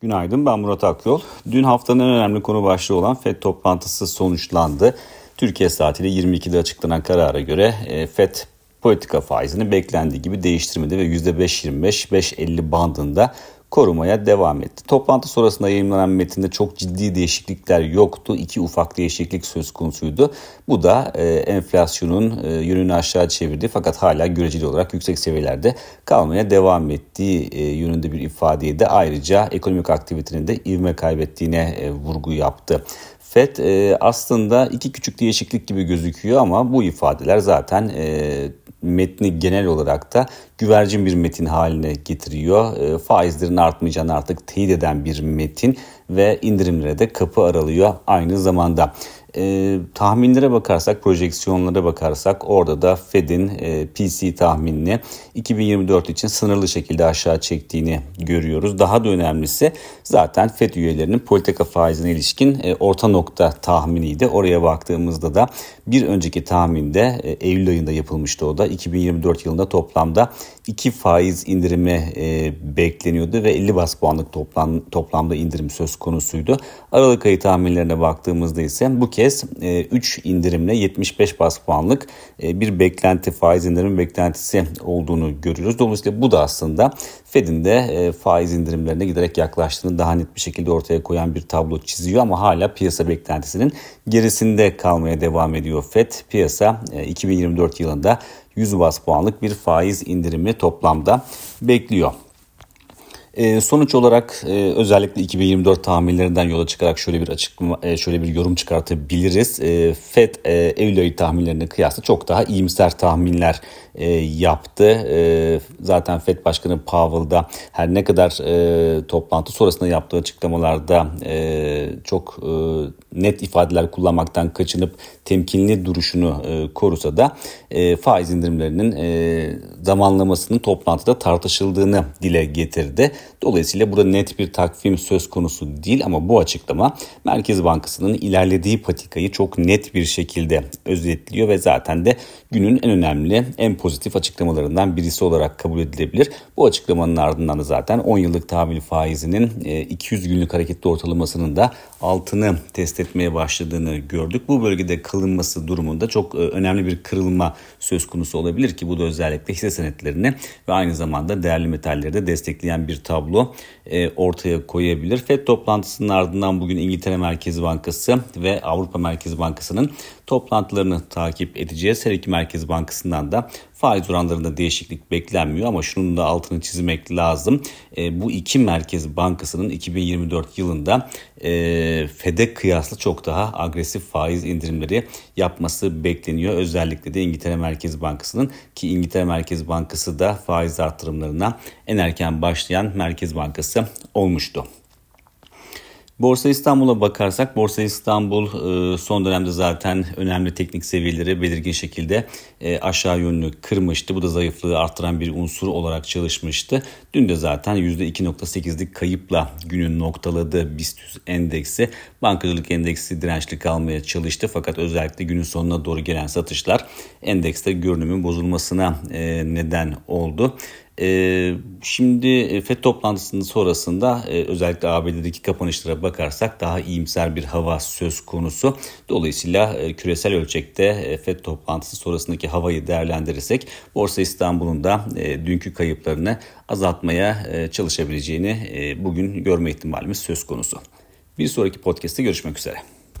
Günaydın ben Murat Akyol. Dün haftanın en önemli konu başlığı olan FED toplantısı sonuçlandı. Türkiye saatiyle 22'de açıklanan karara göre e, FED politika faizini beklendiği gibi değiştirmedi ve %5.25-5.50 bandında korumaya devam etti. Toplantı sonrasında yayınlanan metinde çok ciddi değişiklikler yoktu. İki ufak değişiklik söz konusuydu. Bu da e, enflasyonun e, yönünü aşağı çevirdi fakat hala göreceli olarak yüksek seviyelerde kalmaya devam ettiği e, yönünde bir ifadeydi. Ayrıca ekonomik aktivitenin de ivme kaybettiğine e, vurgu yaptı. FED e, aslında iki küçük değişiklik gibi gözüküyor ama bu ifadeler zaten e, metni genel olarak da güvercin bir metin haline getiriyor. E, faizlerin artmayacağını artık teyit eden bir metin ve indirimlere de kapı aralıyor aynı zamanda e, tahminlere bakarsak, projeksiyonlara bakarsak orada da Fed'in e, PC tahminini 2024 için sınırlı şekilde aşağı çektiğini görüyoruz. Daha da önemlisi zaten Fed üyelerinin politika faizine ilişkin e, orta nokta tahminiydi. Oraya baktığımızda da bir önceki tahminde e, Eylül ayında yapılmıştı o da 2024 yılında toplamda 2 faiz indirimi e, bekleniyordu ve 50 bas puanlık toplam, toplamda indirim söz konusuydu. Aralık ayı tahminlerine baktığımızda ise bu kez 3 e, indirimle 75 bas puanlık e, bir beklenti faiz indirimi beklentisi olduğunu görüyoruz. Dolayısıyla bu da aslında Fed'in de e, faiz indirimlerine giderek yaklaştığını daha net bir şekilde ortaya koyan bir tablo çiziyor ama hala piyasa beklentisinin gerisinde kalmaya devam ediyor Fed. Piyasa 2024 yılında 100 bas puanlık bir faiz indirimi toplamda bekliyor. E, sonuç olarak e, özellikle 2024 tahminlerinden yola çıkarak şöyle bir açıklama, e, şöyle bir yorum çıkartabiliriz. E, Fed e, Eylül ayı tahminlerine kıyasla çok daha iyimser tahminler e, yaptı. E, zaten Fed Başkanı Powell da her ne kadar toplantı sonrasında yaptığı açıklamalarda çok net ifadeler kullanmaktan kaçınıp temkinli duruşunu korusa da faiz indirimlerinin zamanlamasının toplantıda tartışıldığını dile getirdi. Dolayısıyla burada net bir takvim söz konusu değil ama bu açıklama Merkez Bankası'nın ilerlediği patikayı çok net bir şekilde özetliyor ve zaten de günün en önemli, en pozitif açıklamalarından birisi olarak kabul edilebilir. Bu açıklamanın ardından da zaten 10 yıllık tahvil faizinin 200 günlük hareketli ortalamasının da altını test etmeye başladığını gördük. Bu bölgede kılınması durumunda çok e, önemli bir kırılma söz konusu olabilir ki bu da özellikle hisse senetlerini ve aynı zamanda değerli metalleri de destekleyen bir tablo e, ortaya koyabilir. FED toplantısının ardından bugün İngiltere Merkez Bankası ve Avrupa Merkez Bankası'nın toplantılarını takip edeceğiz. Her iki Merkez Bankası'ndan da faiz oranlarında değişiklik beklenmiyor ama şunun da altını çizmek lazım. E, bu iki Merkez Bankası'nın 2024 yılında e, FED'e kıyasla çok daha agresif faiz indirimleri yapması bekleniyor. Özellikle de İngiltere Merkez Bankası'nın ki İngiltere Merkez Bankası da faiz artırımlarına en erken başlayan Merkez Bankası olmuştu. Borsa İstanbul'a bakarsak Borsa İstanbul e, son dönemde zaten önemli teknik seviyeleri belirgin şekilde e, aşağı yönlü kırmıştı. Bu da zayıflığı arttıran bir unsur olarak çalışmıştı. Dün de zaten %2.8'lik kayıpla günün noktaladığı BIST endeksi bankacılık endeksi dirençli kalmaya çalıştı. Fakat özellikle günün sonuna doğru gelen satışlar endekste görünümün bozulmasına e, neden oldu. Ee, şimdi e, FED toplantısının sonrasında e, özellikle ABD'deki kapanışlara bakarsak daha iyimser bir hava söz konusu. Dolayısıyla e, küresel ölçekte FED toplantısı sonrasındaki havayı değerlendirirsek Borsa İstanbul'un da dünkü kayıplarını azaltmaya çalışabileceğini bugün görme ihtimalimiz söz konusu. Bir sonraki podcast'te görüşmek üzere.